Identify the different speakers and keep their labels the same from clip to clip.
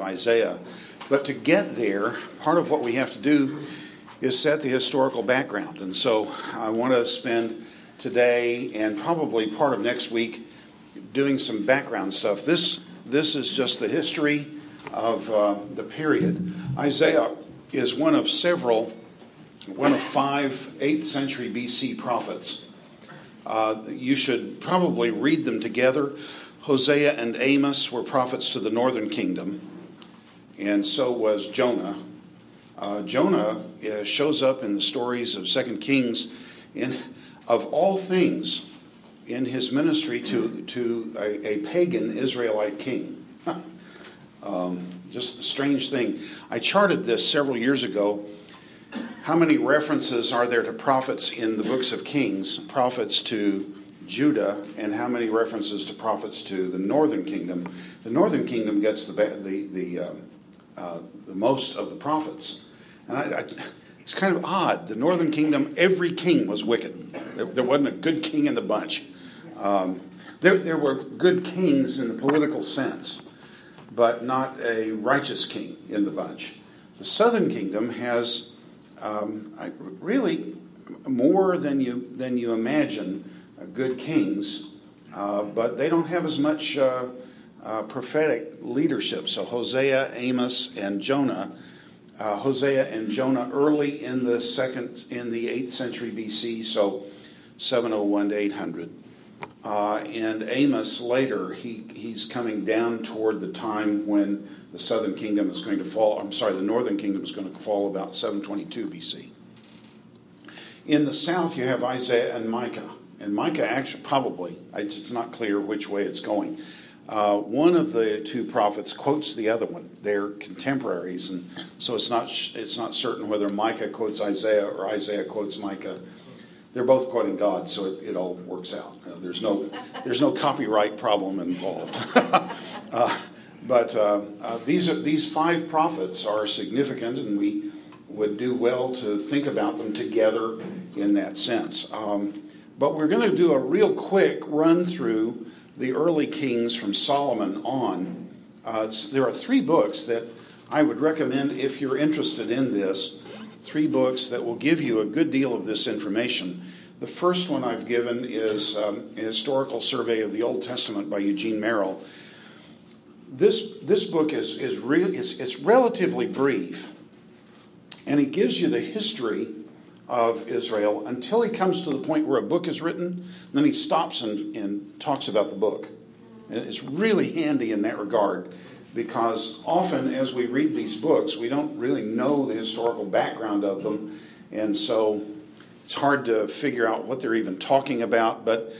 Speaker 1: of Isaiah. But to get there, part of what we have to do is set the historical background. And so I want to spend today and probably part of next week doing some background stuff. This, this is just the history of uh, the period. Isaiah is one of several, one of five 8th century BC prophets. Uh, you should probably read them together. Hosea and Amos were prophets to the northern kingdom, and so was Jonah. Uh, Jonah uh, shows up in the stories of Second Kings in, of all things, in his ministry to, to a, a pagan Israelite king. um, just a strange thing. I charted this several years ago. How many references are there to prophets in the books of Kings? Prophets to Judah, and how many references to prophets to the northern kingdom? The northern kingdom gets the the the, um, uh, the most of the prophets, and I, I, it's kind of odd. The northern kingdom, every king was wicked. There, there wasn't a good king in the bunch. Um, there, there were good kings in the political sense, but not a righteous king in the bunch. The southern kingdom has um, really more than you than you imagine uh, good kings, uh, but they don't have as much uh, prophetic leadership. So Hosea, Amos, and Jonah. Uh, Hosea and Jonah early in the second in the eighth century BC, so 701 to 800. Uh, and Amos later, he, he's coming down toward the time when the southern kingdom is going to fall. I'm sorry, the northern kingdom is going to fall about 722 BC. In the south, you have Isaiah and Micah. And Micah actually, probably, it's not clear which way it's going. Uh, one of the two prophets quotes the other one. They're contemporaries, and so it's not it's not certain whether Micah quotes Isaiah or Isaiah quotes Micah they're both quoting God, so it, it all works out. Uh, there's no there's no copyright problem involved. uh, but uh, uh, these are, these five prophets are significant, and we would do well to think about them together in that sense. Um, but we're going to do a real quick run through the early kings from Solomon on. Uh, there are three books that I would recommend if you're interested in this three books that will give you a good deal of this information. The first one I've given is um, a historical survey of the Old Testament by Eugene Merrill. This, this book is, is re- it's, it's relatively brief, and it gives you the history of Israel until he comes to the point where a book is written. Then he stops and, and talks about the book. And it's really handy in that regard because often as we read these books, we don't really know the historical background of them, and so it's hard to figure out what they're even talking about. But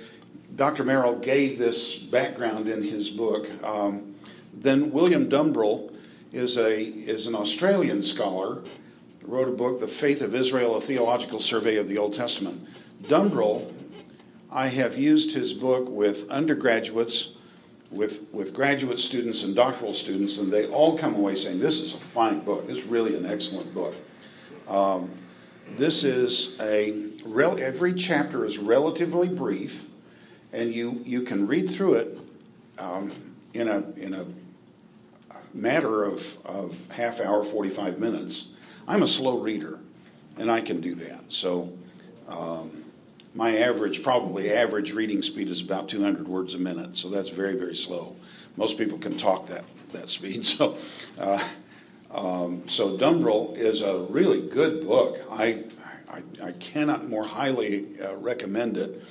Speaker 1: Dr. Merrill gave this background in his book. Um, then William Dumbrell is a is an Australian scholar. Wrote a book, The Faith of Israel: A Theological Survey of the Old Testament. Dumbrell, I have used his book with undergraduates with, with graduate students and doctoral students, and they all come away saying, This is a fine book. This is really an excellent book. Um, this is a, every chapter is relatively brief, and you, you can read through it um, in, a, in a matter of, of half hour, 45 minutes. I'm a slow reader, and I can do that. So, um, my average, probably average reading speed is about 200 words a minute, so that's very, very slow. Most people can talk that, that speed. So, uh, um, so Dumbrell is a really good book. I, I, I cannot more highly uh, recommend it.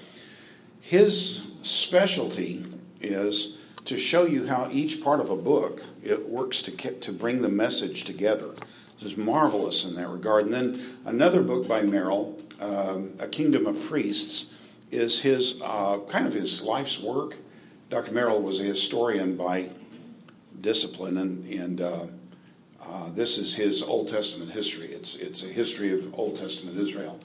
Speaker 1: His specialty is to show you how each part of a book it works to, to bring the message together is marvelous in that regard. And then another book by Merrill, um, A Kingdom of Priests, is his uh, kind of his life's work. Dr. Merrill was a historian by discipline, and, and uh, uh, this is his Old Testament history. It's, it's a history of Old Testament Israel.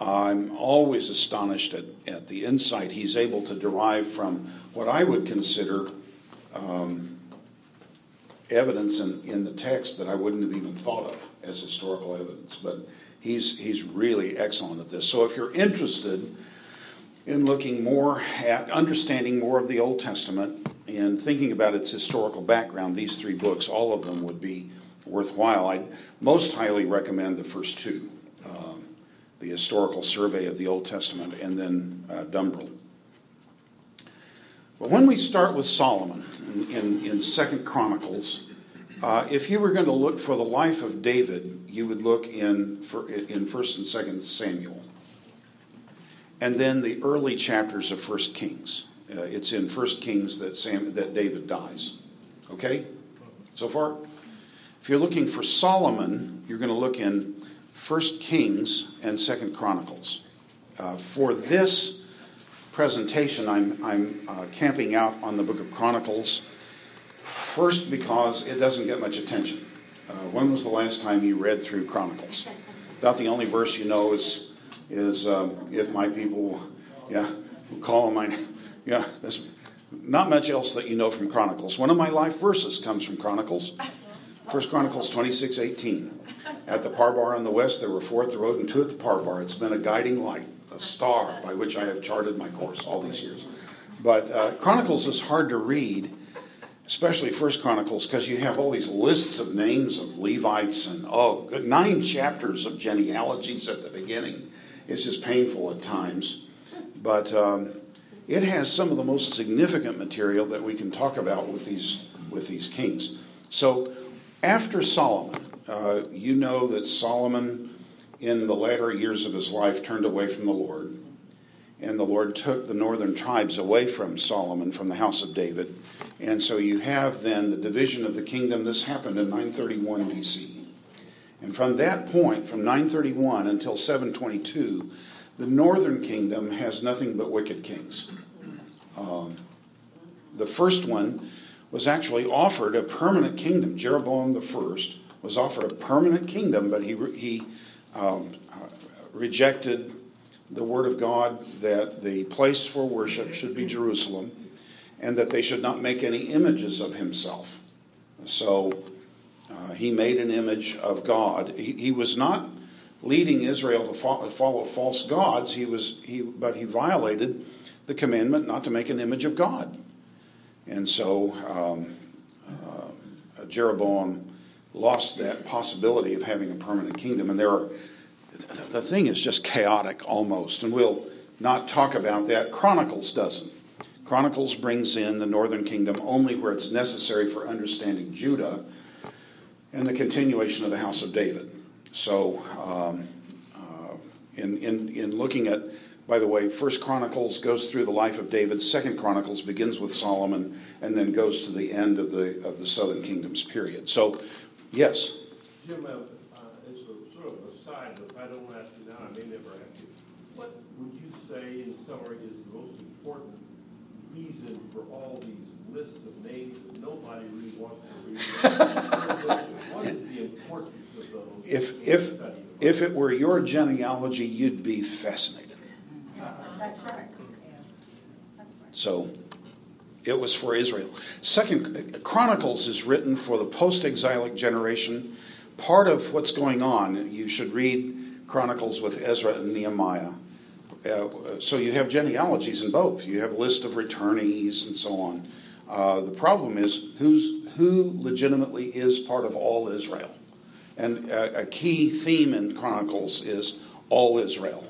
Speaker 1: I'm always astonished at, at the insight he's able to derive from what I would consider um, evidence in, in the text that I wouldn't have even thought of as historical evidence. But he's, he's really excellent at this. So if you're interested in looking more at understanding more of the Old Testament and thinking about its historical background, these three books, all of them would be worthwhile. I'd most highly recommend the first two um, the historical survey of the Old Testament and then uh, Dumbrell. But when we start with Solomon in, in, in Second Chronicles, uh, if you were going to look for the life of David, you would look in for, in First and Second Samuel, and then the early chapters of First Kings. Uh, it's in First Kings that Sam that David dies. Okay, so far. If you're looking for Solomon, you're going to look in First Kings and Second Chronicles. Uh, for this presentation, I'm, I'm uh, camping out on the Book of Chronicles. First, because it doesn't get much attention. Uh, when was the last time you read through Chronicles? About the only verse you know is is um, if my people, yeah, call on my, yeah. There's not much else that you know from Chronicles. One of my life verses comes from Chronicles. First Chronicles 26, 18. At the Parbar on the west, there were four at the road and two at the Parbar. It's been a guiding light, a star by which I have charted my course all these years. But uh, Chronicles is hard to read, especially First Chronicles, because you have all these lists of names of Levites and, oh, good, nine chapters of genealogies at the beginning. It's just painful at times. But um, it has some of the most significant material that we can talk about with these, with these kings. So after Solomon, uh, you know that Solomon, in the latter years of his life, turned away from the Lord. And the Lord took the northern tribes away from Solomon, from the house of David. And so you have then the division of the kingdom. This happened in 931 BC. And from that point, from 931 until 722, the northern kingdom has nothing but wicked kings. Um, the first one was actually offered a permanent kingdom. Jeroboam the first was offered a permanent kingdom, but he, he um, rejected the word of God that the place for worship should be Jerusalem and that they should not make any images of himself. So uh, he made an image of God. He, he was not leading Israel to follow, follow false gods, he was, he, but he violated the commandment not to make an image of God. And so um, uh, Jeroboam lost that possibility of having a permanent kingdom. And there are, the thing is just chaotic almost. And we'll not talk about that. Chronicles doesn't. Chronicles brings in the northern kingdom only where it's necessary for understanding Judah and the continuation of the house of David. So, um, uh, in, in, in looking at by the way, First Chronicles goes through the life of David. Second Chronicles begins with Solomon, and then goes to the end of the of the Southern Kingdom's period. So, yes.
Speaker 2: Jim, uh, it's a sort of a side, but if I don't ask you now, I may never ask you. What would you say, in summary, is the most important reason for all these lists of names that nobody really wants to read? what is the importance of those?
Speaker 1: If if if it were your genealogy, you'd be fascinated.
Speaker 3: That's right.
Speaker 1: So it was for Israel. Second Chronicles is written for the post-exilic generation. Part of what's going on, you should read Chronicles with Ezra and Nehemiah. Uh, so you have genealogies in both. You have a list of returnees and so on. Uh, the problem is who's who legitimately is part of all Israel, and a, a key theme in Chronicles is all Israel.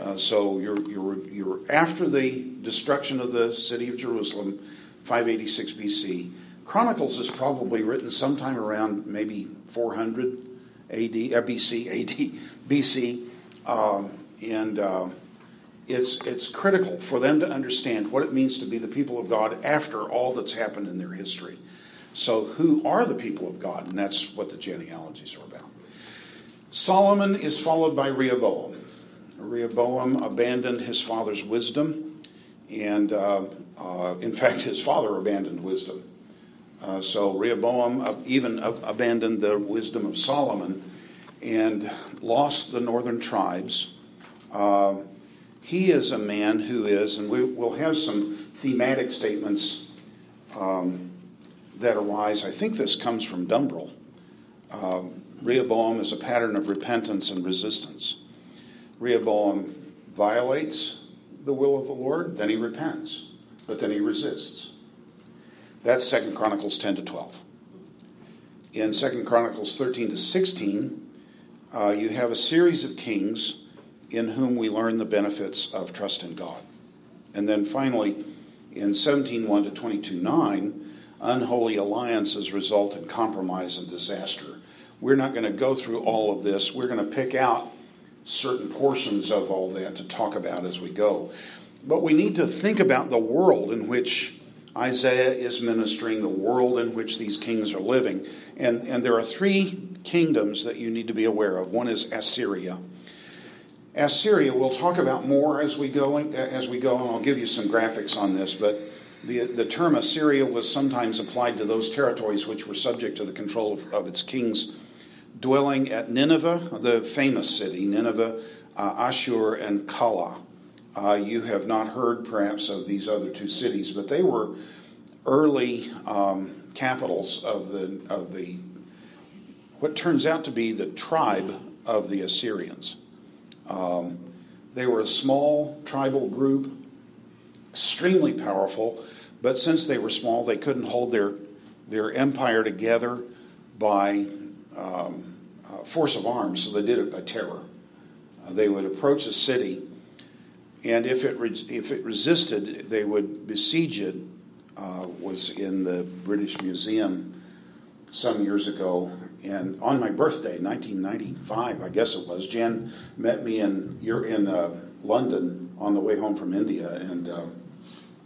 Speaker 1: Uh, so you're, you're, you're after the destruction of the city of Jerusalem, 586 BC. Chronicles is probably written sometime around maybe 400 AD, uh, BC, AD, BC, um, and uh, it's it's critical for them to understand what it means to be the people of God after all that's happened in their history. So, who are the people of God? And that's what the genealogies are about. Solomon is followed by Rehoboam. Rehoboam abandoned his father's wisdom, and uh, uh, in fact, his father abandoned wisdom. Uh, so Rehoboam even abandoned the wisdom of Solomon and lost the northern tribes. Uh, he is a man who is, and we, will have some thematic statements um, that arise. I think this comes from Dumbrell. Um, Rehoboam is a pattern of repentance and resistance. Rehoboam violates the will of the Lord, then he repents, but then he resists. That's Second Chronicles 10 to 12. In Second Chronicles 13 to 16, uh, you have a series of kings in whom we learn the benefits of trust in God. And then finally, in 17.1 to 22.9, unholy alliances result in compromise and disaster. We're not going to go through all of this. We're going to pick out certain portions of all that to talk about as we go. But we need to think about the world in which Isaiah is ministering, the world in which these kings are living. And, and there are three kingdoms that you need to be aware of. One is Assyria. Assyria, we'll talk about more as we go, as we go, and I'll give you some graphics on this. But the, the term Assyria was sometimes applied to those territories which were subject to the control of, of its kings dwelling at Nineveh, the famous city, Nineveh, uh, Ashur, and Calah. Uh, you have not heard perhaps of these other two cities, but they were early um, capitals of the of the what turns out to be the tribe of the Assyrians. Um, they were a small tribal group, extremely powerful, but since they were small, they couldn't hold their their empire together by um, uh, force of arms, so they did it by terror. Uh, they would approach a city, and if it re- if it resisted, they would besiege it. Uh, was in the British Museum some years ago, and on my birthday, 1995, I guess it was, Jan met me in you're in uh, London on the way home from India, and uh,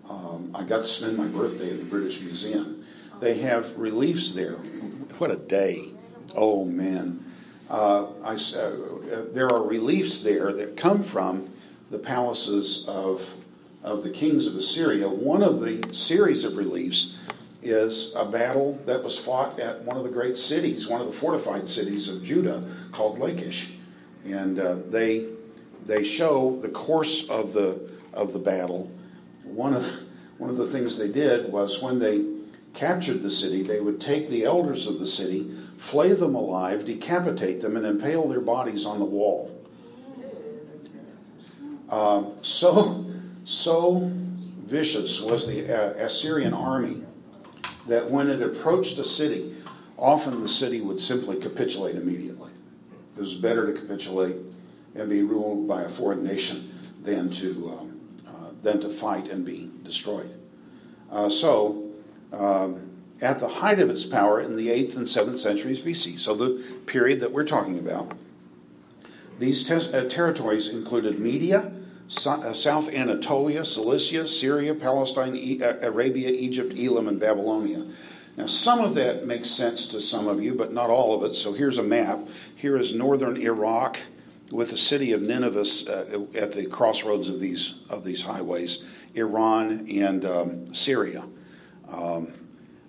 Speaker 1: um, I got to spend my birthday at the British Museum. They have reliefs there. What a day! Oh man, uh, I, uh, there are reliefs there that come from the palaces of of the kings of Assyria. One of the series of reliefs is a battle that was fought at one of the great cities, one of the fortified cities of Judah, called Lachish, and uh, they they show the course of the of the battle. One of the, one of the things they did was when they captured the city, they would take the elders of the city, flay them alive, decapitate them, and impale their bodies on the wall. Uh, so, so vicious was the uh, Assyrian army that when it approached a city, often the city would simply capitulate immediately. It was better to capitulate and be ruled by a foreign nation than to, um, uh, than to fight and be destroyed. Uh, so, um, at the height of its power in the 8th and 7th centuries BC, so the period that we're talking about. These uh, territories included Media, so, uh, South Anatolia, Cilicia, Syria, Palestine, e- uh, Arabia, Egypt, Elam, and Babylonia. Now, some of that makes sense to some of you, but not all of it. So here's a map. Here is northern Iraq with the city of Nineveh uh, at the crossroads of these, of these highways, Iran and um, Syria. Um,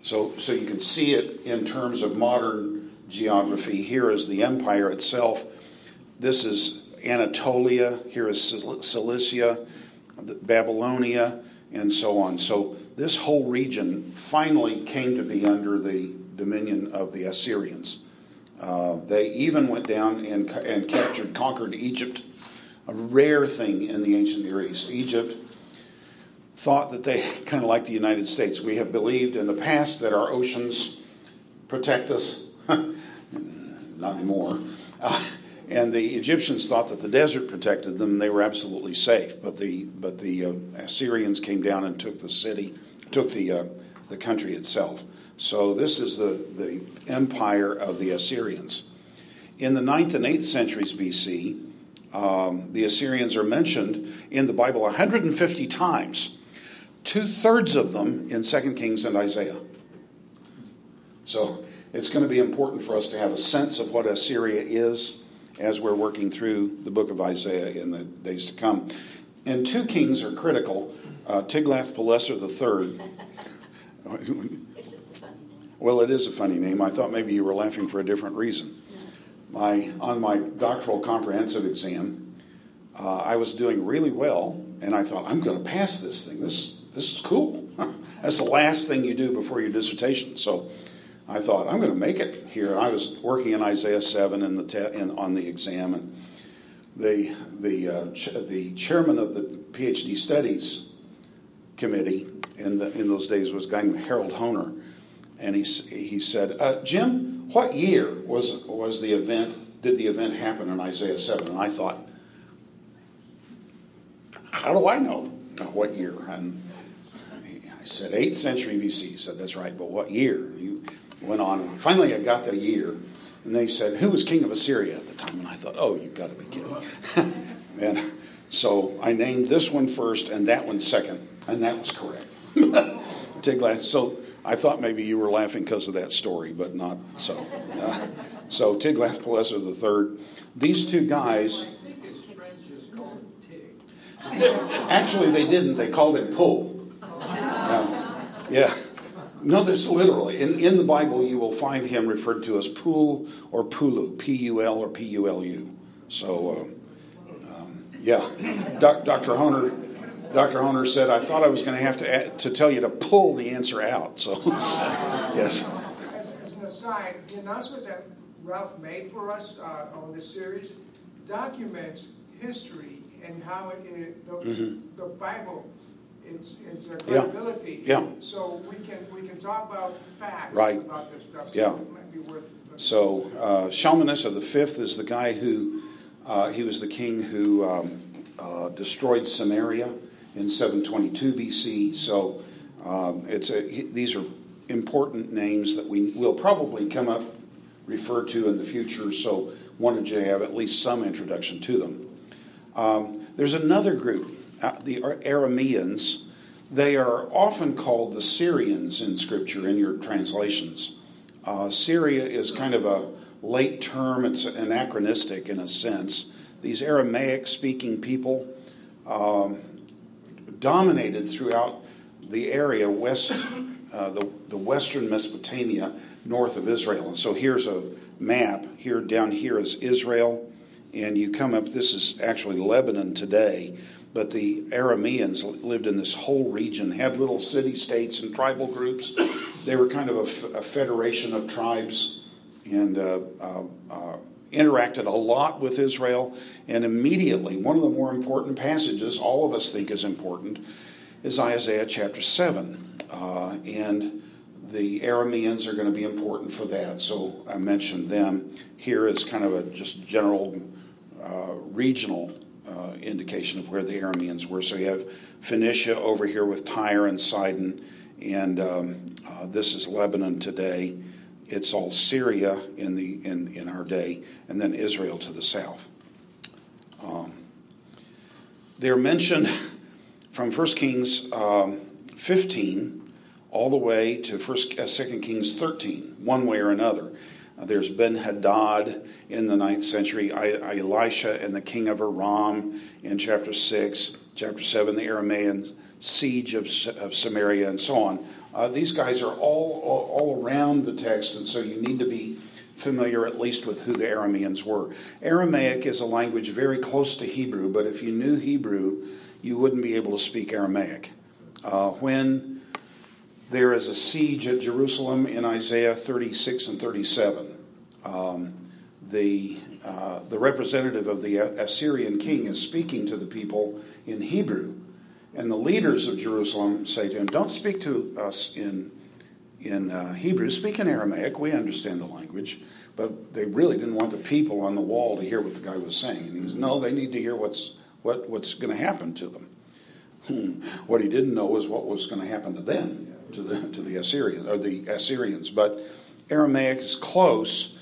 Speaker 1: so, so you can see it in terms of modern geography. Here is the empire itself. This is Anatolia. Here is Cilicia, Babylonia, and so on. So this whole region finally came to be under the dominion of the Assyrians. Uh, they even went down and, and captured, conquered Egypt, a rare thing in the ancient Near East. Egypt thought that they, kind of like the United States, we have believed in the past that our oceans protect us. Not anymore. Uh, and the Egyptians thought that the desert protected them; they were absolutely safe. But the but the uh, Assyrians came down and took the city, took the uh, the country itself. So this is the the empire of the Assyrians. In the 9th and 8th centuries BC, um, the Assyrians are mentioned in the Bible 150 times two thirds of them in 2 Kings and Isaiah. So it's going to be important for us to have a sense of what Assyria is as we're working through the book of Isaiah in the days to come. And two kings are critical uh, Tiglath-Pileser III. well, it is a funny name. I thought maybe you were laughing for a different reason. My, on my doctoral comprehensive exam, uh, I was doing really well, and I thought, I'm going to pass this thing. This this is cool. That's the last thing you do before your dissertation. So I thought, I'm going to make it here. I was working in Isaiah 7 in the te- in, on the exam, and the, the, uh, ch- the chairman of the PhD studies committee in, the, in those days was a guy named Harold Hoehner. And he, he said, uh, Jim, what year was, was the event, did the event happen in Isaiah 7? And I thought, how do I know what year? And I said, 8th century BC. He said, that's right, but what year? He went on. And finally, I got the year. And they said, who was king of Assyria at the time? And I thought, oh, you've got to be kidding. and so I named this one first and that one second, and that was correct. Tiglath. So I thought maybe you were laughing because of that story, but not so. Uh, so Tiglath-Pileser III. These two guys. Actually, they didn't. They called him Pul. Yeah. No, this literally. In, in the Bible, you will find him referred to as Pul or Pulu, P U L or P U L U. So, uh, um, yeah. Dr. Hoehner, Dr. Hoehner said, I thought I was going to have to, add, to tell you to pull the answer out. So, yes.
Speaker 4: As, as, an aside, the announcement that Ralph made for us uh, on this series documents history and how it, it the, mm-hmm. the Bible it's it's a credibility.
Speaker 1: Yeah. yeah.
Speaker 4: So we can we can talk about facts
Speaker 1: right.
Speaker 4: about this stuff.
Speaker 1: So yeah.
Speaker 4: It might be worth.
Speaker 1: So uh, Shalmaneser the fifth is the guy who uh, he was the king who um, uh, destroyed Samaria in 722 BC. So um, it's a, these are important names that we will probably come up refer to in the future. So wanted you to have at least some introduction to them. Um, there's another group the Arameans, they are often called the Syrians in Scripture in your translations. Uh, Syria is kind of a late term, it's anachronistic in a sense. These Aramaic speaking people um, dominated throughout the area west, uh, the, the western Mesopotamia, north of Israel. And so here's a map. Here, down here is Israel, and you come up, this is actually Lebanon today but the Arameans lived in this whole region, had little city states and tribal groups. They were kind of a, f- a federation of tribes and uh, uh, uh, interacted a lot with Israel. And immediately, one of the more important passages all of us think is important is Isaiah chapter 7. Uh, and the Arameans are going to be important for that. So I mentioned them here as kind of a just general uh, regional uh, indication of where the Arameans were. So you have Phoenicia over here with Tyre and Sidon, and um, uh, this is Lebanon today. It's all Syria in the in, in our day, and then Israel to the south. Um, they're mentioned from 1 Kings um, 15 all the way to First, uh, 2 Kings 13, one way or another. Uh, there's Ben Hadad in the ninth century, I, Elisha and the king of Aram in chapter 6, chapter 7, the Aramaean siege of, of Samaria, and so on. Uh, these guys are all, all, all around the text, and so you need to be familiar at least with who the Arameans were. Aramaic is a language very close to Hebrew, but if you knew Hebrew, you wouldn't be able to speak Aramaic. Uh, when there is a siege at Jerusalem in Isaiah 36 and 37. Um, the, uh, the representative of the Assyrian king is speaking to the people in Hebrew. And the leaders of Jerusalem say to him, Don't speak to us in, in uh, Hebrew, speak in Aramaic. We understand the language. But they really didn't want the people on the wall to hear what the guy was saying. And he said, No, they need to hear what's, what, what's going to happen to them. Hmm. What he didn't know was what was going to happen to them to the to the Assyrians or the Assyrians, but Aramaic is close.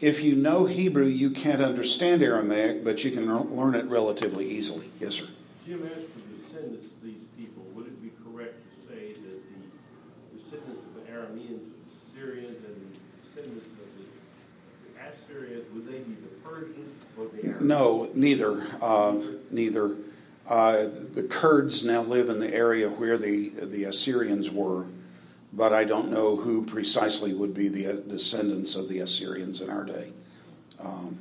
Speaker 1: If you know Hebrew, you can't understand Aramaic, but you can learn it relatively easily. Yes, sir.
Speaker 2: Jim, as for descendants of these people, would it be correct to say that the descendants of the Arameans, the Syrians, and the descendants of the Assyrians, would they be the Persians or the Arameans?
Speaker 1: No, neither. Uh, neither. Uh, the Kurds now live in the area where the, the Assyrians were, but I don't know who precisely would be the descendants of the Assyrians in our day. Um,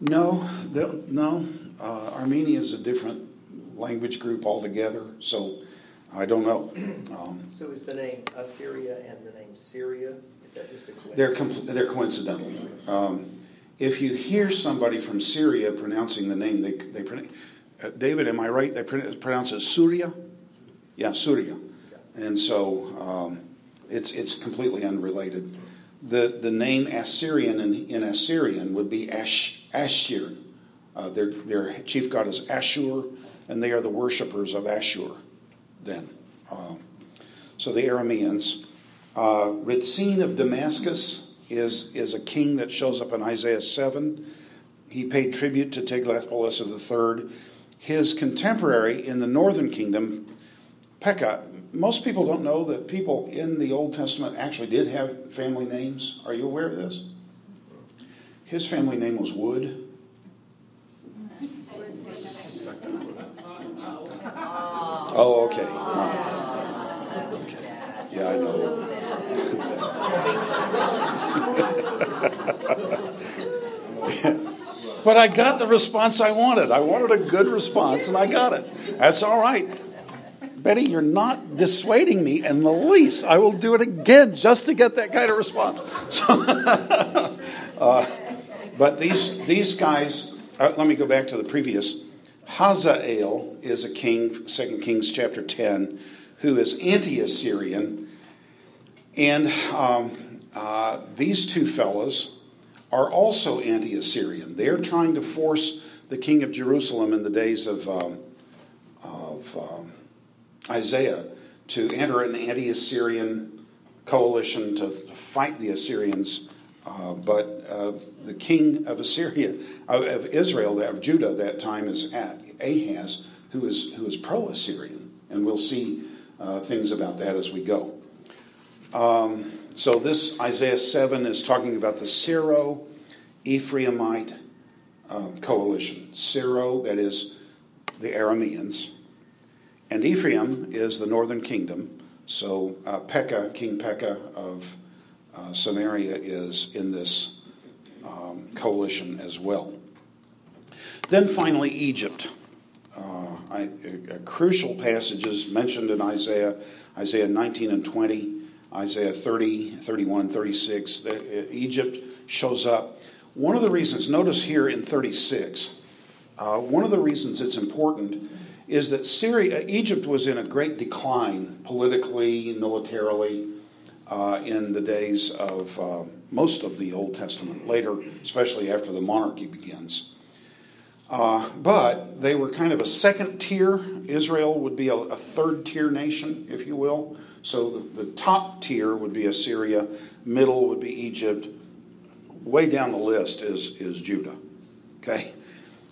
Speaker 1: no, no. Uh, Armenia is a different language group altogether, so I don't know.
Speaker 5: Um, so is the name Assyria and the name Syria? Is that just a coincidence?
Speaker 1: They're, com- they're coincidental. Um, if you hear somebody from Syria pronouncing the name, they, they uh, David, am I right? They pronounce it Surya? Yeah, Surya. And so um, it's, it's completely unrelated. The, the name Assyrian in, in Assyrian would be Ash, Ashur. Uh, their, their chief god is Ashur, and they are the worshippers of Ashur then. Uh, so the Arameans. Uh, Rezin of Damascus is, is a king that shows up in Isaiah 7. He paid tribute to Tiglath-Pileser III. His contemporary in the northern kingdom, Pekah, most people don't know that people in the Old Testament actually did have family names. Are you aware of this? His family name was Wood. Oh, oh okay. Okay. Yeah, I know. but I got the response I wanted. I wanted a good response, and I got it. That's all right. Betty, you're not dissuading me in the least. I will do it again just to get that kind of response. So, uh, but these these guys, uh, let me go back to the previous. Hazael is a king, Second Kings chapter ten, who is anti-Assyrian, and um, uh, these two fellows are also anti-Assyrian. They are trying to force the king of Jerusalem in the days of um, of um, Isaiah to enter an anti Assyrian coalition to fight the Assyrians. Uh, but uh, the king of Assyria, of Israel, of Judah, that time is at Ahaz, who is, who is pro Assyrian. And we'll see uh, things about that as we go. Um, so, this Isaiah 7 is talking about the Syro Ephraimite uh, coalition. Syro, that is the Arameans, and Ephraim is the northern kingdom. So uh, Pekah, King Pekah of uh, Samaria, is in this um, coalition as well. Then finally, Egypt. Uh, I, a, a crucial passages mentioned in Isaiah, Isaiah 19 and 20, Isaiah 30, 31, 36. The, uh, Egypt shows up. One of the reasons, notice here in 36, uh, one of the reasons it's important is that Syria, Egypt was in a great decline politically, militarily, uh, in the days of uh, most of the Old Testament, later, especially after the monarchy begins. Uh, but they were kind of a second tier. Israel would be a, a third tier nation, if you will. So the, the top tier would be Assyria, middle would be Egypt, way down the list is, is Judah. Okay?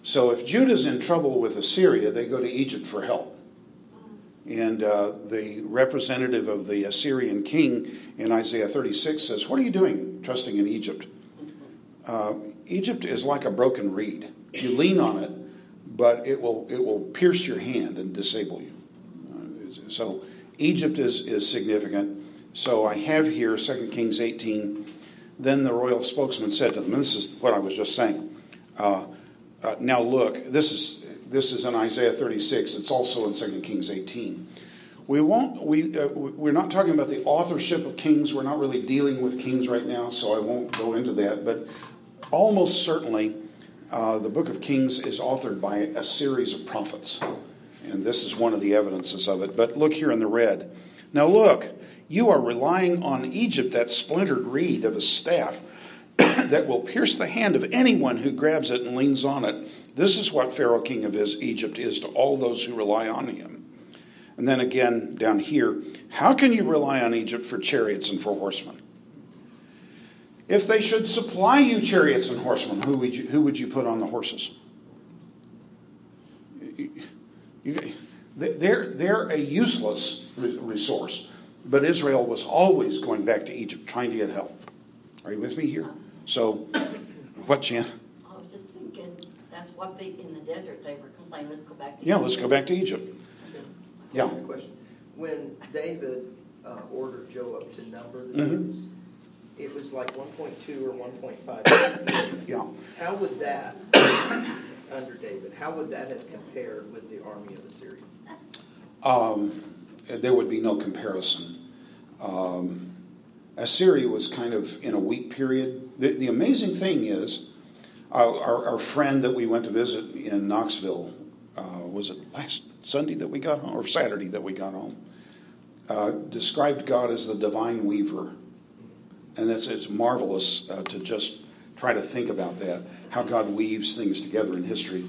Speaker 1: So if Judah's in trouble with Assyria, they go to Egypt for help. And uh, the representative of the Assyrian king in Isaiah 36 says, What are you doing trusting in Egypt? Uh, Egypt is like a broken reed. You lean on it, but it will, it will pierce your hand and disable you. Uh, so Egypt is, is significant. So I have here 2 Kings 18. Then the royal spokesman said to them, and this is what I was just saying. Uh, now look, this is this is in Isaiah 36. It's also in 2 Kings 18. We won't. We uh, we're not talking about the authorship of kings. We're not really dealing with kings right now, so I won't go into that. But almost certainly, uh, the book of Kings is authored by a series of prophets, and this is one of the evidences of it. But look here in the red. Now look, you are relying on Egypt, that splintered reed of a staff that will pierce the hand of anyone who grabs it and leans on it. This is what Pharaoh, king of Egypt, is to all those who rely on him. And then again down here, how can you rely on Egypt for chariots and for horsemen? If they should supply you chariots and horsemen, who would you, who would you put on the horses? They're, they're a useless resource, but Israel was always going back to Egypt trying to get help. Are you with me here? So, what, Jan?
Speaker 3: I was just thinking, that's what they, in the desert, they were complaining, let's go back to
Speaker 1: Yeah, let's go back to Egypt. Yeah.
Speaker 5: That's a question. When David uh, ordered Joab to number the
Speaker 1: Mhm.
Speaker 5: troops, it was like one point two or one point five.
Speaker 1: Yeah.
Speaker 5: How would that, under David, how would that have compared with the army of Assyria?
Speaker 1: Um, there would be no comparison. Um, Assyria was kind of in a weak period. The, the amazing thing is, our, our, friend that we went to visit in Knoxville uh, was it last Sunday that we got home, or Saturday that we got home, uh, described God as the divine weaver. And it's, it's marvelous uh, to just try to think about that, how God weaves things together in history.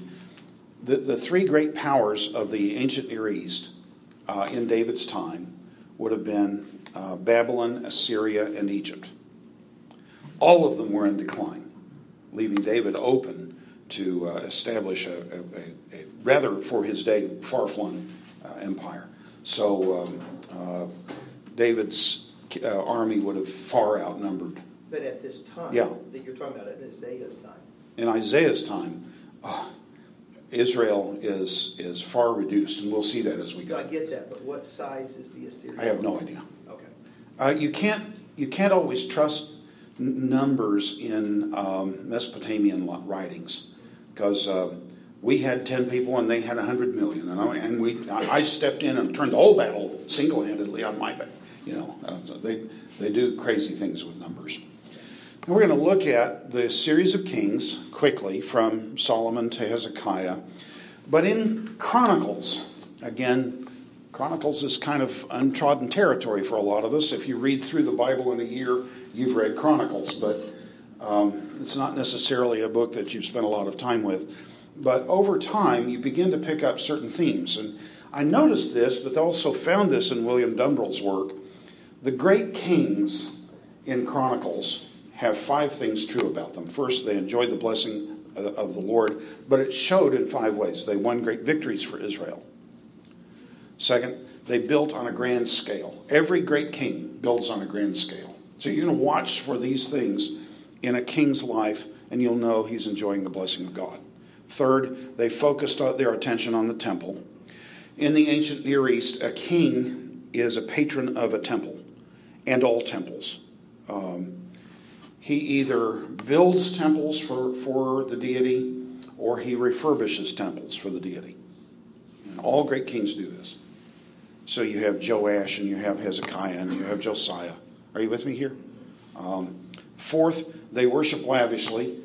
Speaker 1: The, the three great powers of the ancient Near East uh, in David's time would have been uh, Babylon, Assyria, and Egypt. All of them were in decline, leaving David open to uh, establish a, a, a, rather for his day far flung uh, empire. So um, uh, David's uh, army would have far outnumbered.
Speaker 5: But at this time
Speaker 1: yeah.
Speaker 5: that you're talking about, at Isaiah's time.
Speaker 1: In Isaiah's time, uh, Israel is is far reduced, and we'll see that as we go.
Speaker 5: I get that, but what size is the Assyrian?
Speaker 1: I have no idea. Uh, you can't you can't always trust n- numbers in um, Mesopotamian writings because uh, we had ten people and they had hundred million, and, I, and we I stepped in and turned the whole battle single handedly on my back. You know, uh, they they do crazy things with numbers. And we're going to look at the series of kings quickly from Solomon to Hezekiah. But in Chronicles, again, Chronicles is kind of untrodden territory for a lot of us. If you read through the Bible in a year, you've read Chronicles, but um, it's not necessarily a book that you've spent a lot of time with. But over time, you begin to pick up certain themes. And I noticed this, but also found this in William Dumbrell's work. The great kings in Chronicles have five things true about them. First, they enjoyed the blessing of the Lord, but it showed in five ways. They won great victories for Israel. Second, they built on a grand scale. Every great king builds on a grand scale. So you're going to watch for these things in a king's life, and you'll know he's enjoying the blessing of God. Third, they focused their attention on the temple. In the ancient Near East, a king is a patron of a temple and all temples. Um, he either builds temples for, for the deity or he refurbishes temples for the deity. And all great kings do this. So you have Joash and you have Hezekiah and you have Josiah. Are you with me here? Um, fourth, they worship lavishly.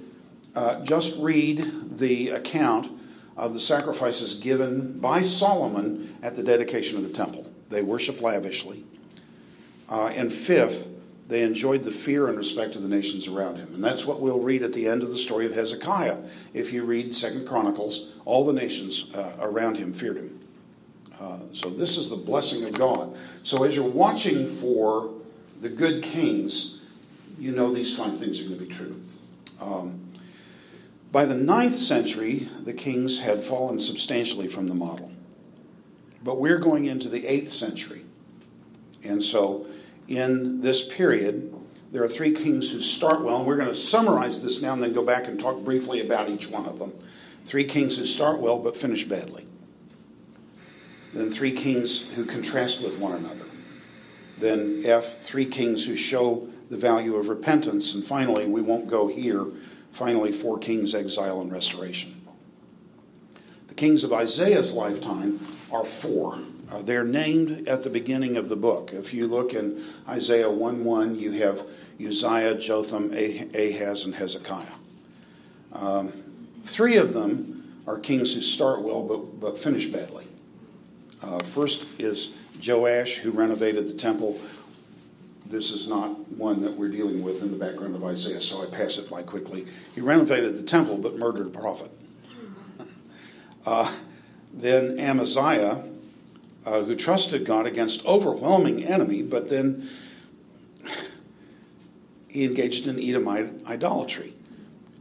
Speaker 1: Uh, just read the account of the sacrifices given by Solomon at the dedication of the temple. They worship lavishly. Uh, and fifth, they enjoyed the fear and respect of the nations around him. And that's what we'll read at the end of the story of Hezekiah. If you read Second Chronicles, all the nations uh, around him feared him. Uh, so this is the blessing of God. So as you're watching for the good kings, you know these five things are going to be true. Um, by the ninth century, the kings had fallen substantially from the model. But we're going into the eighth century. And so in this period, there are three kings who start well, and we're going to summarize this now and then go back and talk briefly about each one of them. Three kings who start well but finish badly. Then three kings who contrast with one another. Then F, three kings who show the value of repentance. And finally, we won't go here, finally, four kings, exile, and restoration. The kings of Isaiah's lifetime are four. Uh, they're named at the beginning of the book. If you look in Isaiah 1 1, you have Uzziah, Jotham, Ahaz, and Hezekiah. Um, three of them are kings who start well but, but finish badly. Uh, first is Joash, who renovated the temple. This is not one that we're dealing with in the background of Isaiah, so I pass it by quickly. He renovated the temple but murdered a prophet. uh, then Amaziah, uh, who trusted God against overwhelming enemy, but then he engaged in Edomite idolatry.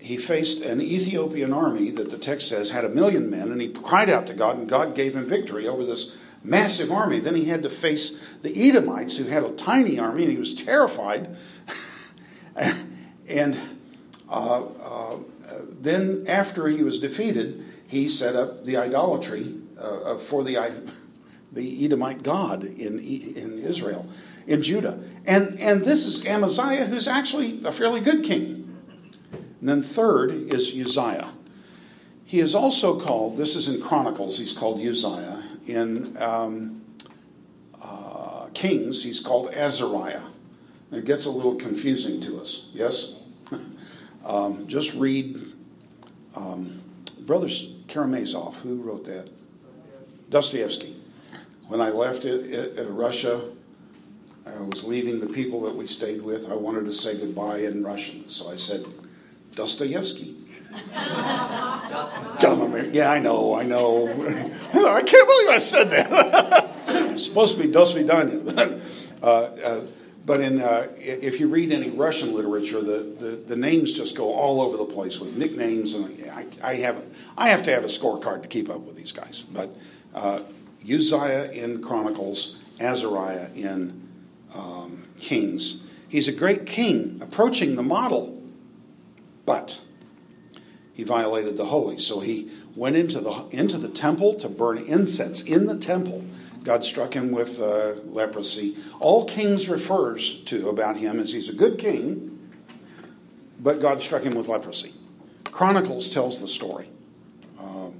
Speaker 1: He faced an Ethiopian army that the text says had a million men, and he cried out to God, and God gave him victory over this massive army. Then he had to face the Edomites, who had a tiny army, and he was terrified. and uh, uh, then, after he was defeated, he set up the idolatry uh, for the the Edomite god in, in Israel, in Judah. And, and this is Amaziah, who's actually a fairly good king. And then third is Uzziah. He is also called, this is in Chronicles, he's called Uzziah. In um, uh, Kings, he's called Azariah. It gets a little confusing to us, yes? um, just read um, Brothers Karamazov, who wrote that? Dostoevsky. When I left it, it, it, Russia, I was leaving the people that we stayed with. I wanted to say goodbye in Russian, so I said, Dostoevsky. Dumb American. Yeah, I know, I know. I can't believe I said that. supposed to be Dos Vidania. uh, uh, but in, uh, if you read any Russian literature, the, the, the, names just go all over the place with nicknames, and I, I have I have to have a scorecard to keep up with these guys. But uh, Uzziah in Chronicles, Azariah in um, Kings. He's a great king, approaching the model, but he violated the holy. So he went into the into the temple to burn incense in the temple. God struck him with uh, leprosy. All Kings refers to about him as he's a good king, but God struck him with leprosy. Chronicles tells the story. Um,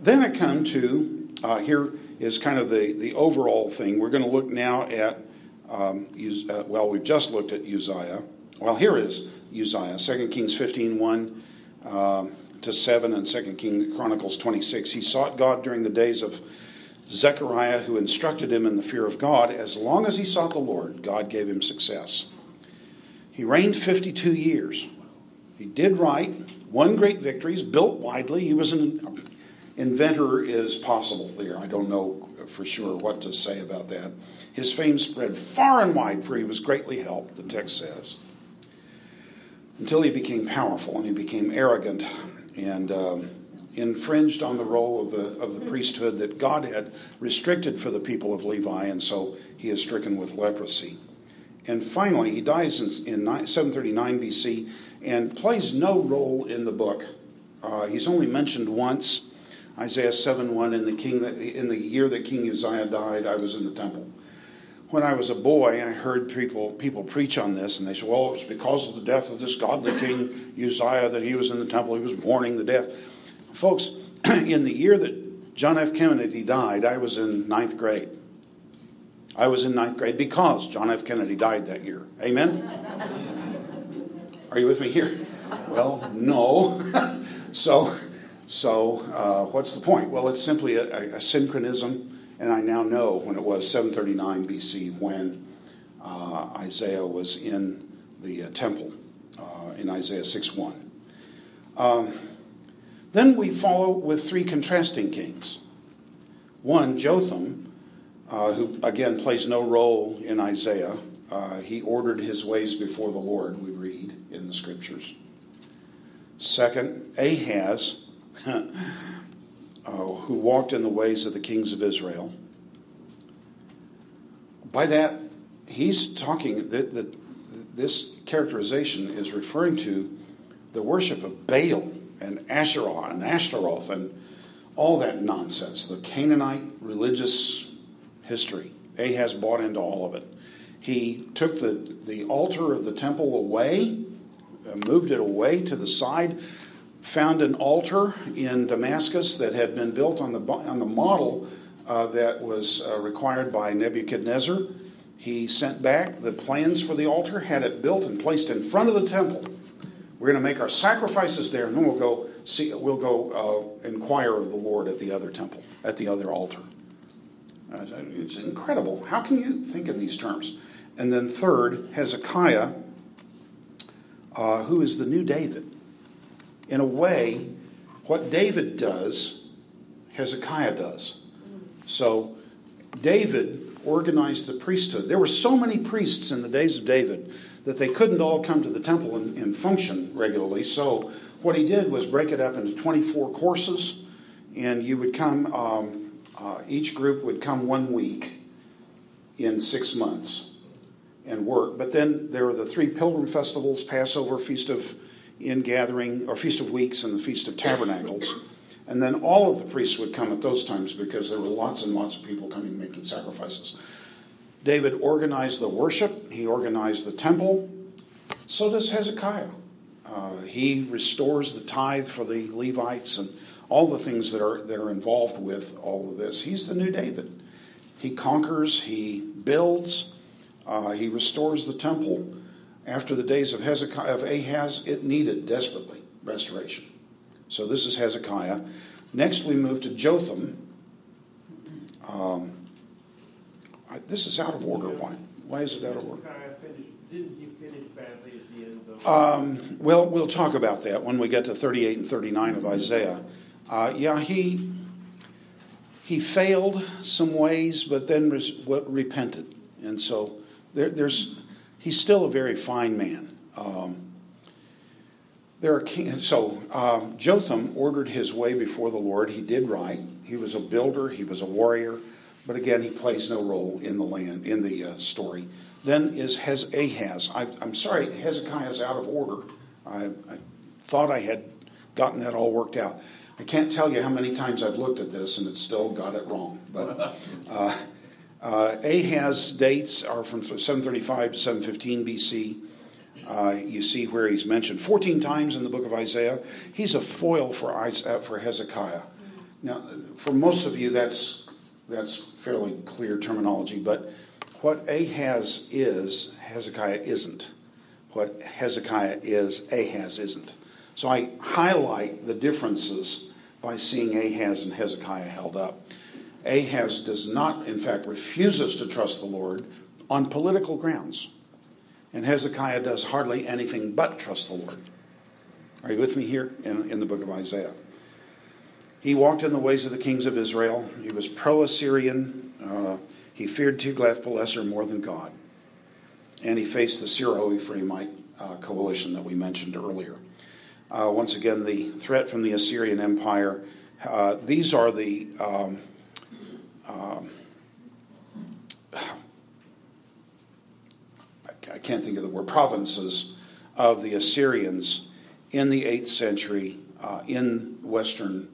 Speaker 1: then I come to uh, here is kind of the, the overall thing. We're going to look now at, um, uh, well, we've just looked at Uzziah. Well, here is Uzziah, 2 Kings 15 1 um, to 7 and 2 King Chronicles 26. He sought God during the days of Zechariah, who instructed him in the fear of God. As long as he sought the Lord, God gave him success. He reigned 52 years. He did right, won great victories, built widely. He was an inventor, is possible there. I don't know for sure what to say about that. His fame spread far and wide, for he was greatly helped, the text says, until he became powerful and he became arrogant and. Um, infringed on the role of the, of the priesthood that God had restricted for the people of Levi, and so he is stricken with leprosy. And finally, he dies in, in 739 BC and plays no role in the book. Uh, he's only mentioned once, Isaiah 7 1, in the, king that, in the year that King Uzziah died, I was in the temple. When I was a boy, I heard people, people preach on this, and they said, well, it was because of the death of this godly king Uzziah that he was in the temple. He was mourning the death. Folks, in the year that John F. Kennedy died, I was in ninth grade. I was in ninth grade because John F. Kennedy died that year. Amen? Are you with me here? Well, no. so, so uh, what's the point? Well, it's simply a, a, synchronism, and I now know when it was 739 BC when uh, Isaiah was in the uh, temple uh, in Isaiah 6:1. Um, then we follow with three contrasting kings. One, Jotham, uh, who again plays no role in Isaiah. Uh, he ordered his ways before the Lord, we read in the scriptures. Second, Ahaz, uh, who walked in the ways of the kings of Israel. By that, he's talking that, that this characterization is referring to the worship of Baal and Asherah and Ashtaroth and all that nonsense, the Canaanite religious history. Ahaz bought into all of it. He took the, the altar of the temple away, moved it away to the side, found an altar in Damascus that had been built on the, on the model uh, that was uh, required by Nebuchadnezzar. He sent back the plans for the altar, had it built and placed in front of the temple. We're going to make our sacrifices there, and then we'll go see. We'll go uh, inquire of the Lord at the other temple, at the other altar. It's incredible. How can you think in these terms? And then third, Hezekiah, uh, who is the new David. In a way, what David does, Hezekiah does. So David organized the priesthood. There were so many priests in the days of David that they couldn't all come to the temple and, and function regularly. So what he did was break it up into 24 courses, and you would come, um, uh, each group would come one week in six months and work. But then there were the three pilgrim festivals Passover, Feast of Ingathering, or Feast of Weeks, and the Feast of Tabernacles. And then all of the priests would come at those times because there were lots and lots of people coming making sacrifices. David organized the worship, he organized the temple. So does Hezekiah. Uh, he restores the tithe for the Levites and all the things that are, that are involved with all of this. He's the new David. He conquers, he builds, uh, he restores the temple. After the days of Hezekiah of Ahaz, it needed desperately restoration. So this is Hezekiah. Next, we move to Jotham. Um, I, this is out of order. Why? Why is it out of order?
Speaker 2: Hezekiah finished, didn't he finish badly at the end of?
Speaker 1: Um, well, we'll talk about that when we get to 38 and 39 of Isaiah. Uh, yeah, he he failed some ways, but then res- repented, and so there, there's he's still a very fine man. Um, there are king, so uh, Jotham ordered his way before the Lord. He did right. He was a builder. He was a warrior, but again, he plays no role in the land in the uh, story. Then is Hez- Ahaz. I, am sorry, Hezekiah is out of order. I, I thought I had gotten that all worked out. I can't tell you how many times I've looked at this and it still got it wrong. But uh, uh, Ahaz dates are from 735 to 715 BC. Uh, you see where he's mentioned 14 times in the book of Isaiah. He's a foil for, Isaiah, for Hezekiah. Now, for most of you, that's, that's fairly clear terminology, but what Ahaz is, Hezekiah isn't. What Hezekiah is, Ahaz isn't. So I highlight the differences by seeing Ahaz and Hezekiah held up. Ahaz does not, in fact, refuses to trust the Lord on political grounds. And Hezekiah does hardly anything but trust the Lord. Are you with me here in, in the book of Isaiah? He walked in the ways of the kings of Israel. He was pro Assyrian. Uh, he feared Tiglath-Pileser more than God. And he faced the Syro-Ephraimite uh, coalition that we mentioned earlier. Uh, once again, the threat from the Assyrian Empire. Uh, these are the um, um, I can't think of the word, provinces of the Assyrians in the 8th century uh, in Western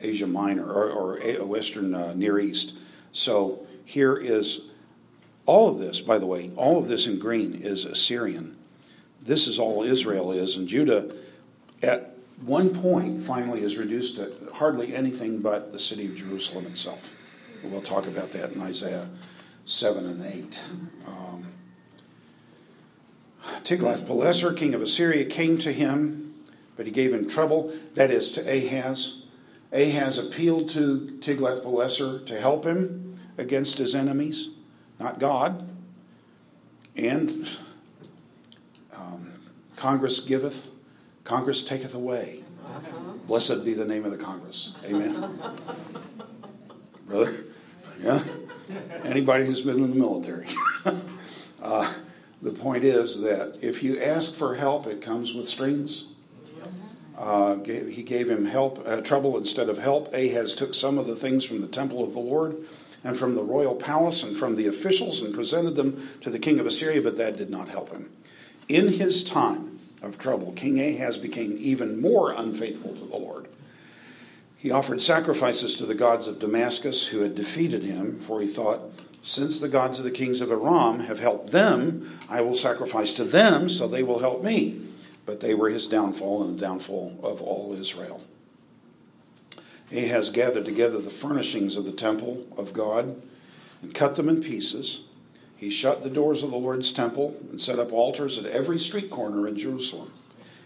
Speaker 1: Asia Minor or, or Western uh, Near East. So here is all of this, by the way, all of this in green is Assyrian. This is all Israel is, and Judah at one point finally is reduced to hardly anything but the city of Jerusalem itself. We'll talk about that in Isaiah 7 and 8. Um, Tiglath-Pileser, king of Assyria, came to him, but he gave him trouble. That is to Ahaz. Ahaz appealed to Tiglath-Pileser to help him against his enemies, not God. And um, Congress giveth, Congress taketh away. Blessed be the name of the Congress. Amen. Brother? Yeah? Anybody who's been in the military. uh, the point is that if you ask for help, it comes with strings. Uh, gave, he gave him help, uh, trouble instead of help. Ahaz took some of the things from the temple of the Lord and from the royal palace and from the officials and presented them to the king of Assyria, but that did not help him. In his time of trouble, King Ahaz became even more unfaithful to the Lord. He offered sacrifices to the gods of Damascus who had defeated him, for he thought, since the gods of the kings of Aram have helped them, I will sacrifice to them, so they will help me. But they were his downfall and the downfall of all Israel. Ahaz gathered together the furnishings of the temple of God and cut them in pieces. He shut the doors of the Lord's temple and set up altars at every street corner in Jerusalem.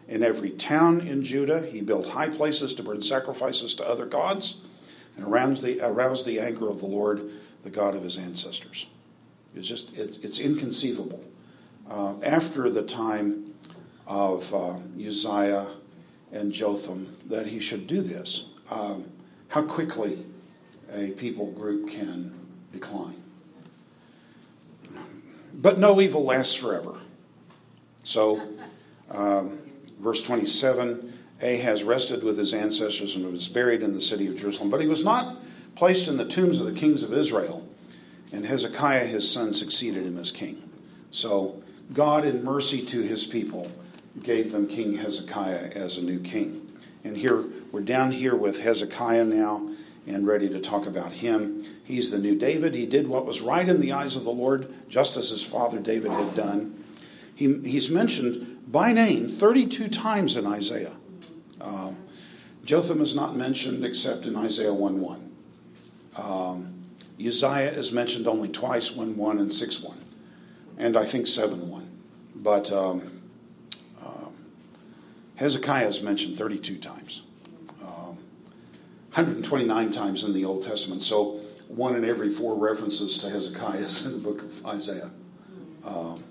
Speaker 1: In every town in Judah, he built high places to burn sacrifices to other gods and aroused the, aroused the anger of the Lord the God of his ancestors. It's just, it, it's inconceivable. Uh, after the time of uh, Uzziah and Jotham, that he should do this. Um, how quickly a people group can decline. But no evil lasts forever. So, um, verse 27 Ahaz rested with his ancestors and was buried in the city of Jerusalem. But he was not placed in the tombs of the kings of Israel, and Hezekiah his son succeeded him as king. So God, in mercy to his people, gave them King Hezekiah as a new king. And here we're down here with Hezekiah now and ready to talk about him. He's the new David. He did what was right in the eyes of the Lord, just as his father David had done. He, he's mentioned by name 32 times in Isaiah. Uh, Jotham is not mentioned except in Isaiah 1 1. Um, Uzziah is mentioned only twice, 1 1 and 6 1, and I think 7 1. But um, um, Hezekiah is mentioned 32 times, um, 129 times in the Old Testament. So one in every four references to Hezekiah is in the book of Isaiah. Um,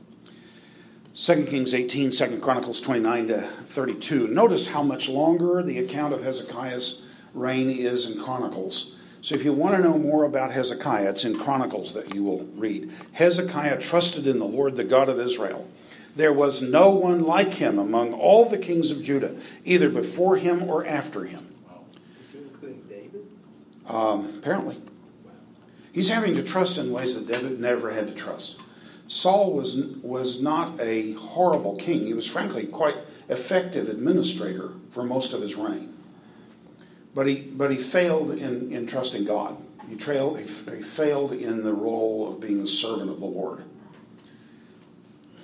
Speaker 1: 2 Kings 18, 2 Chronicles 29 to 32. Notice how much longer the account of Hezekiah's reign is in Chronicles. So if you want to know more about Hezekiah, it's in Chronicles that you will read. Hezekiah trusted in the Lord, the God of Israel. There was no one like him among all the kings of Judah, either before him or after him.
Speaker 5: Is he including David?
Speaker 1: Um, apparently. He's having to trust in ways that David never had to trust. Saul was, was not a horrible king. He was, frankly, quite effective administrator for most of his reign. But he, but he failed in, in trusting God. He, trailed, he, he failed in the role of being the servant of the Lord.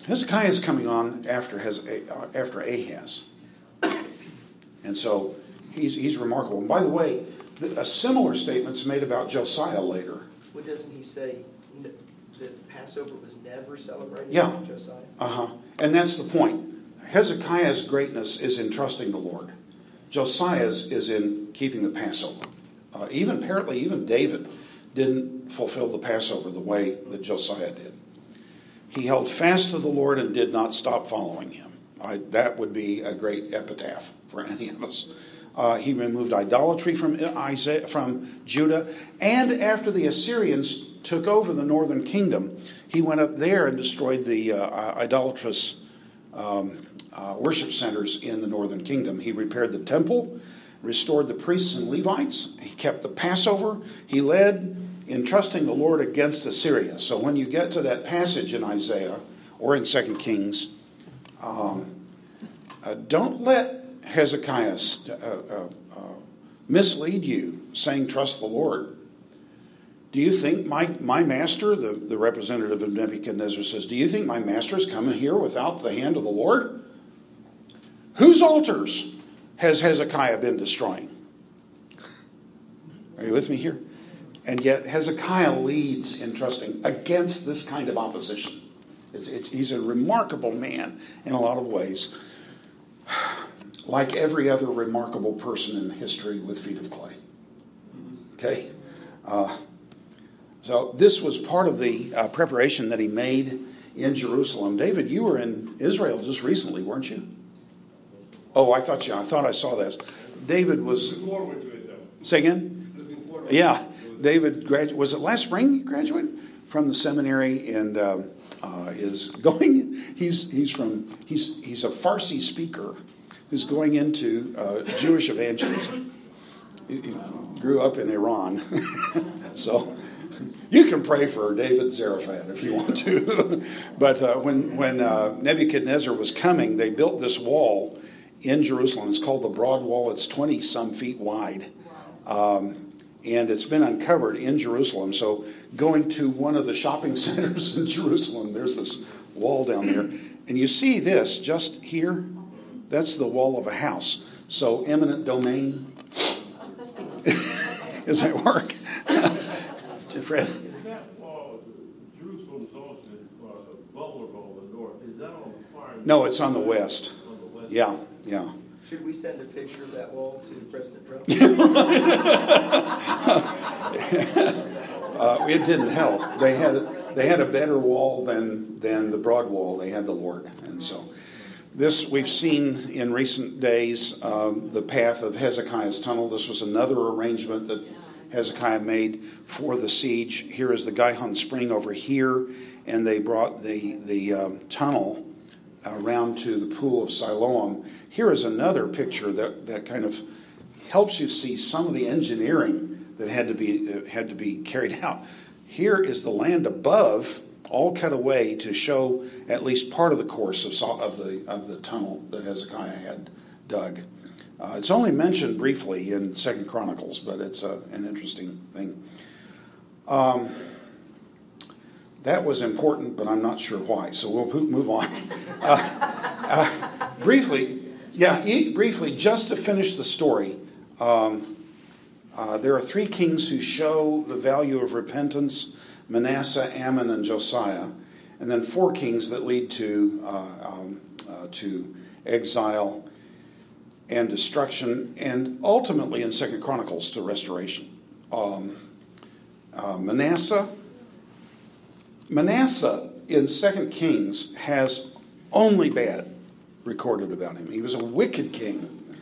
Speaker 1: Hezekiah is coming on after, uh, after Ahaz. And so he's, he's remarkable. And by the way, a similar statement's made about Josiah later.
Speaker 5: What doesn't he say Passover was never celebrated
Speaker 1: yeah.
Speaker 5: Josiah?
Speaker 1: Uh huh. And that's the point. Hezekiah's greatness is in trusting the Lord. Josiah's is in keeping the Passover. Uh, even apparently, even David didn't fulfill the Passover the way that Josiah did. He held fast to the Lord and did not stop following him. I, that would be a great epitaph for any of us. Uh, he removed idolatry from Isaiah, from Judah, and after the Assyrians took over the northern kingdom, he went up there and destroyed the uh, idolatrous um, uh, worship centers in the northern kingdom. He repaired the temple, restored the priests and Levites. He kept the Passover. He led in trusting the Lord against Assyria. So when you get to that passage in Isaiah or in Second Kings, um, uh, don't let Hezekiah uh, uh, uh, mislead you, saying, Trust the Lord. Do you think my, my master, the, the representative of Nebuchadnezzar says, Do you think my master is coming here without the hand of the Lord? Whose altars has Hezekiah been destroying? Are you with me here? And yet Hezekiah leads in trusting against this kind of opposition. It's, it's, he's a remarkable man in a lot of ways like every other remarkable person in history with feet of clay. Okay? Uh, so this was part of the uh, preparation that he made in Jerusalem. David, you were in Israel just recently, weren't you? Oh, I thought you. I thought I saw this. David was.
Speaker 2: Looking forward to it, though.
Speaker 1: Say again.
Speaker 2: Looking forward.
Speaker 1: Yeah, David gradu- Was it last spring you graduated from the seminary and um, uh, is going? He's he's from he's he's a Farsi speaker who's going into uh, Jewish evangelism. He, he grew up in Iran, so you can pray for David Zarephath if you want to. but uh, when when uh, Nebuchadnezzar was coming, they built this wall in Jerusalem. It's called the Broad Wall. It's twenty some feet wide. Um, and it's been uncovered in Jerusalem. So, going to one of the shopping centers in Jerusalem, there's this wall down there, and you see this just here that's the wall of a house. So eminent domain. Does that work? Fred?
Speaker 2: Is that wall, Jerusalem's also uh, vulnerable in the north, is that on the far?
Speaker 1: No, it's on the west.
Speaker 2: On the west?
Speaker 1: Yeah, yeah.
Speaker 5: Should we send a picture of that wall to President Trump?
Speaker 1: uh, it didn't help. They had they had a better wall than than the broad wall. They had the Lord, and so this we've seen in recent days um, the path of Hezekiah's tunnel. This was another arrangement that Hezekiah made for the siege. Here is the Gihon Spring over here, and they brought the the um, tunnel around to the pool of Siloam. Here is another picture that, that kind of helps you see some of the engineering that had to be uh, had to be carried out. Here is the land above all cut away to show at least part of the course of, of the of the tunnel that Hezekiah had dug. Uh, it's only mentioned briefly in Second Chronicles, but it's a, an interesting thing. Um, that was important, but I'm not sure why. So we'll move on. Uh, uh, briefly, yeah, briefly, just to finish the story. Um, uh, there are three kings who show the value of repentance Manasseh, Amon, and Josiah, and then four kings that lead to, uh, um, uh, to exile and destruction, and ultimately in Second Chronicles to restoration. Um, Uh, Manasseh, Manasseh in Second Kings has only bad recorded about him. He was a wicked king,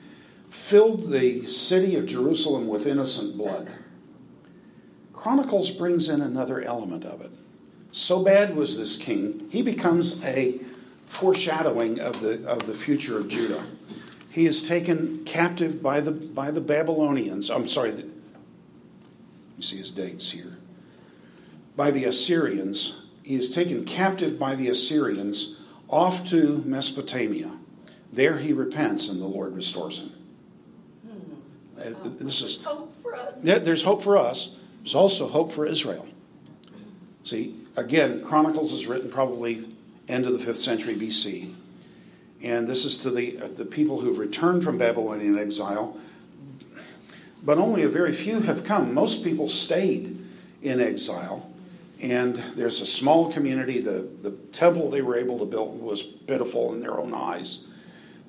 Speaker 1: filled the city of Jerusalem with innocent blood. Chronicles brings in another element of it. So bad was this king, he becomes a foreshadowing of the, of the future of Judah. He is taken captive by the, by the Babylonians. I'm sorry, the, you see his dates here. By the Assyrians. He is taken captive by the Assyrians off to Mesopotamia. There he repents and the Lord restores him. Uh, this is
Speaker 3: Hope for us.
Speaker 1: there's hope for us. There's also hope for Israel. See, again, Chronicles is written probably end of the fifth century BC, and this is to the uh, the people who've returned from Babylonian exile. But only a very few have come. Most people stayed in exile, and there's a small community. The the temple they were able to build was pitiful in their own eyes.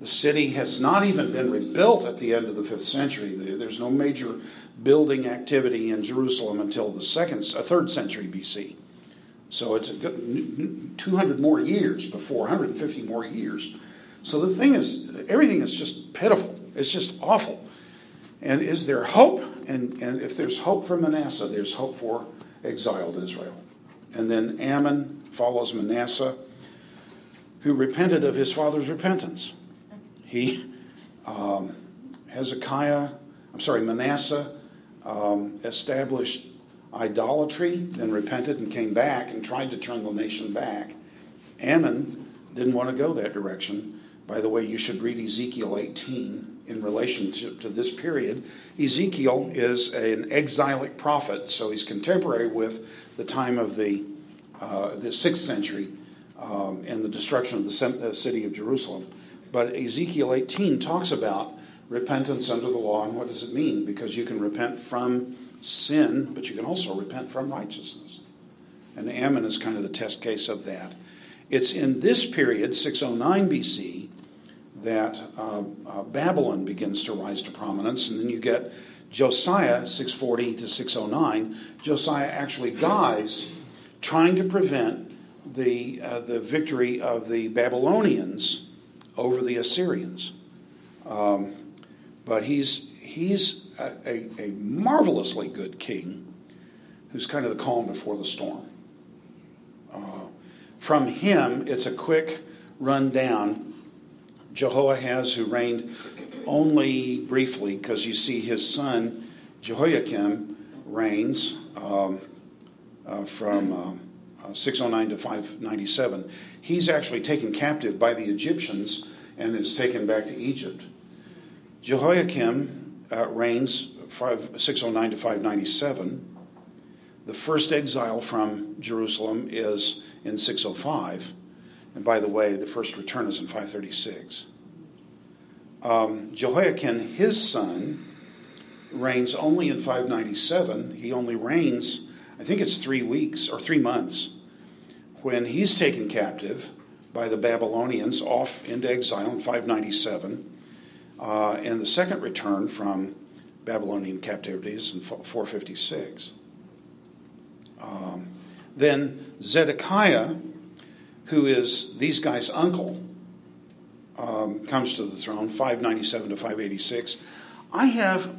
Speaker 1: The city has not even been rebuilt at the end of the fifth century. There's no major building activity in Jerusalem until the second, uh, third century BC. So it's good 200 more years before, 150 more years. So the thing is, everything is just pitiful. It's just awful. And is there hope? And, and if there's hope for Manasseh, there's hope for exiled Israel. And then Amon follows Manasseh, who repented of his father's repentance. He, um, Hezekiah, I'm sorry, Manasseh um, established idolatry, then repented and came back and tried to turn the nation back. Amon didn't want to go that direction. By the way, you should read Ezekiel 18 in relation to, to this period. Ezekiel is an exilic prophet, so he's contemporary with the time of the, uh, the 6th century um, and the destruction of the city of Jerusalem. But Ezekiel 18 talks about repentance under the law and what does it mean? Because you can repent from sin, but you can also repent from righteousness. And Amon is kind of the test case of that. It's in this period, 609 BC, that uh, uh, Babylon begins to rise to prominence, and then you get Josiah, 640 to 609. Josiah actually dies trying to prevent the, uh, the victory of the Babylonians over the Assyrians. Um, but he's, he's a, a, a marvelously good king who's kind of the calm before the storm. Uh, from him, it's a quick rundown. Jehoahaz, who reigned only briefly, because you see his son Jehoiakim reigns um, uh, from uh, uh 609 to 597. He's actually taken captive by the Egyptians and is taken back to Egypt. Jehoiakim uh, reigns 5, 609 to 597. The first exile from Jerusalem is in 605. And by the way, the first return is in 536. Um, Jehoiachin, his son, reigns only in 597. He only reigns, I think it's three weeks or three months, when he's taken captive by the Babylonians off into exile in 597. Uh, and the second return from Babylonian captivity is in 456. Um, then Zedekiah, who is these guys' uncle, um, comes to the throne, 597 to 586. I have,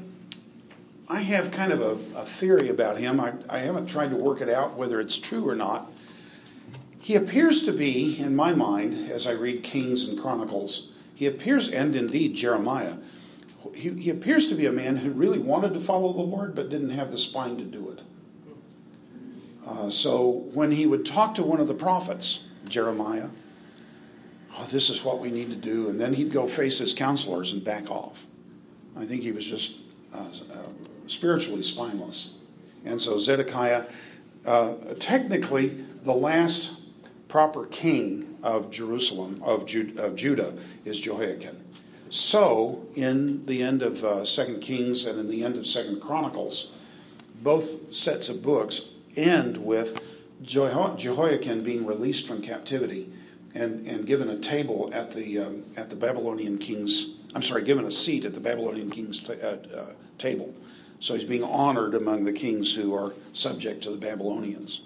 Speaker 1: I have kind of a, a theory about him. I, I haven't tried to work it out whether it's true or not. He appears to be, in my mind, as I read Kings and Chronicles, he appears, and indeed Jeremiah, he, he appears to be a man who really wanted to follow the Lord but didn't have the spine to do it. Uh, so when he would talk to one of the prophets, Jeremiah, oh, this is what we need to do, and then he'd go face his counselors and back off. I think he was just uh, uh, spiritually spineless. And so Zedekiah, uh, technically, the last proper king of Jerusalem, of, of Judah, is Jehoiachin. So, in the end of uh, Second Kings and in the end of Second Chronicles, both sets of books end with Jehoiachin being released from captivity and, and given a table at the um, at the Babylonian king's. I'm sorry, given a seat at the Babylonian king's t- uh, uh, table. So he's being honored among the kings who are subject to the Babylonians.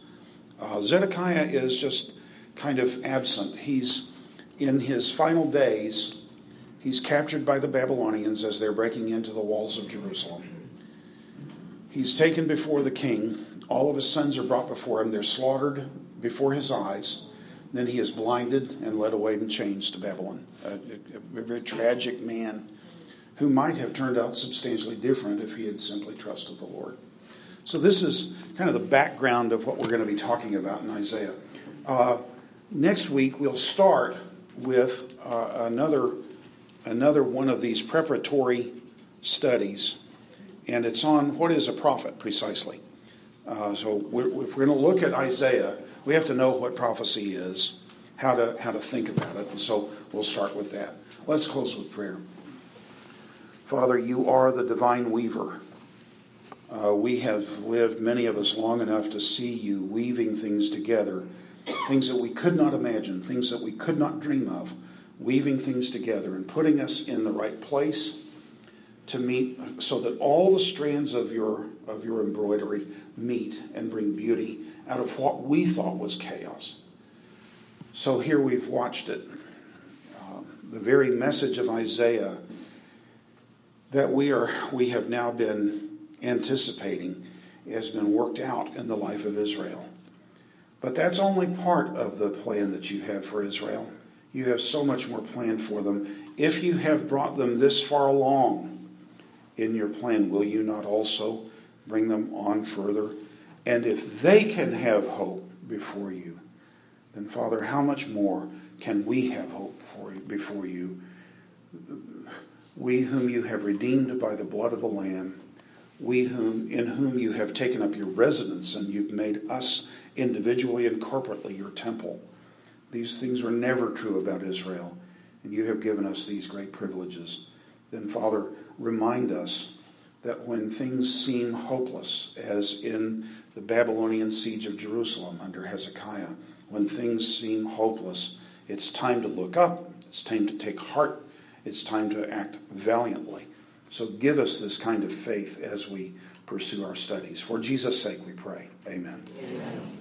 Speaker 1: Uh, Zedekiah is just kind of absent. He's in his final days, he's captured by the Babylonians as they're breaking into the walls of Jerusalem. He's taken before the king. All of his sons are brought before him. They're slaughtered before his eyes. Then he is blinded and led away in chains to Babylon. A, a, a very tragic man who might have turned out substantially different if he had simply trusted the Lord. So, this is kind of the background of what we're going to be talking about in Isaiah. Uh, next week, we'll start with uh, another, another one of these preparatory studies, and it's on what is a prophet precisely. Uh, so, we're, if we're going to look at Isaiah, we have to know what prophecy is, how to, how to think about it, and so we'll start with that. Let's close with prayer. Father, you are the divine weaver. Uh, we have lived, many of us, long enough to see you weaving things together, things that we could not imagine, things that we could not dream of, weaving things together and putting us in the right place to meet so that all the strands of your of your embroidery meet and bring beauty out of what we thought was chaos. So here we've watched it. Uh, the very message of Isaiah that we are we have now been anticipating has been worked out in the life of Israel. But that's only part of the plan that you have for Israel. You have so much more planned for them. If you have brought them this far along in your plan, will you not also bring them on further? And if they can have hope before you, then Father, how much more can we have hope for you, before you? we whom you have redeemed by the blood of the Lamb, we whom in whom you have taken up your residence, and you've made us individually and corporately your temple. These things were never true about Israel, and you have given us these great privileges. Then, Father, remind us that when things seem hopeless, as in the Babylonian siege of Jerusalem under Hezekiah, when things seem hopeless, it's time to look up, it's time to take heart, it's time to act valiantly. So give us this kind of faith as we pursue our studies. For Jesus' sake, we pray. Amen. Amen.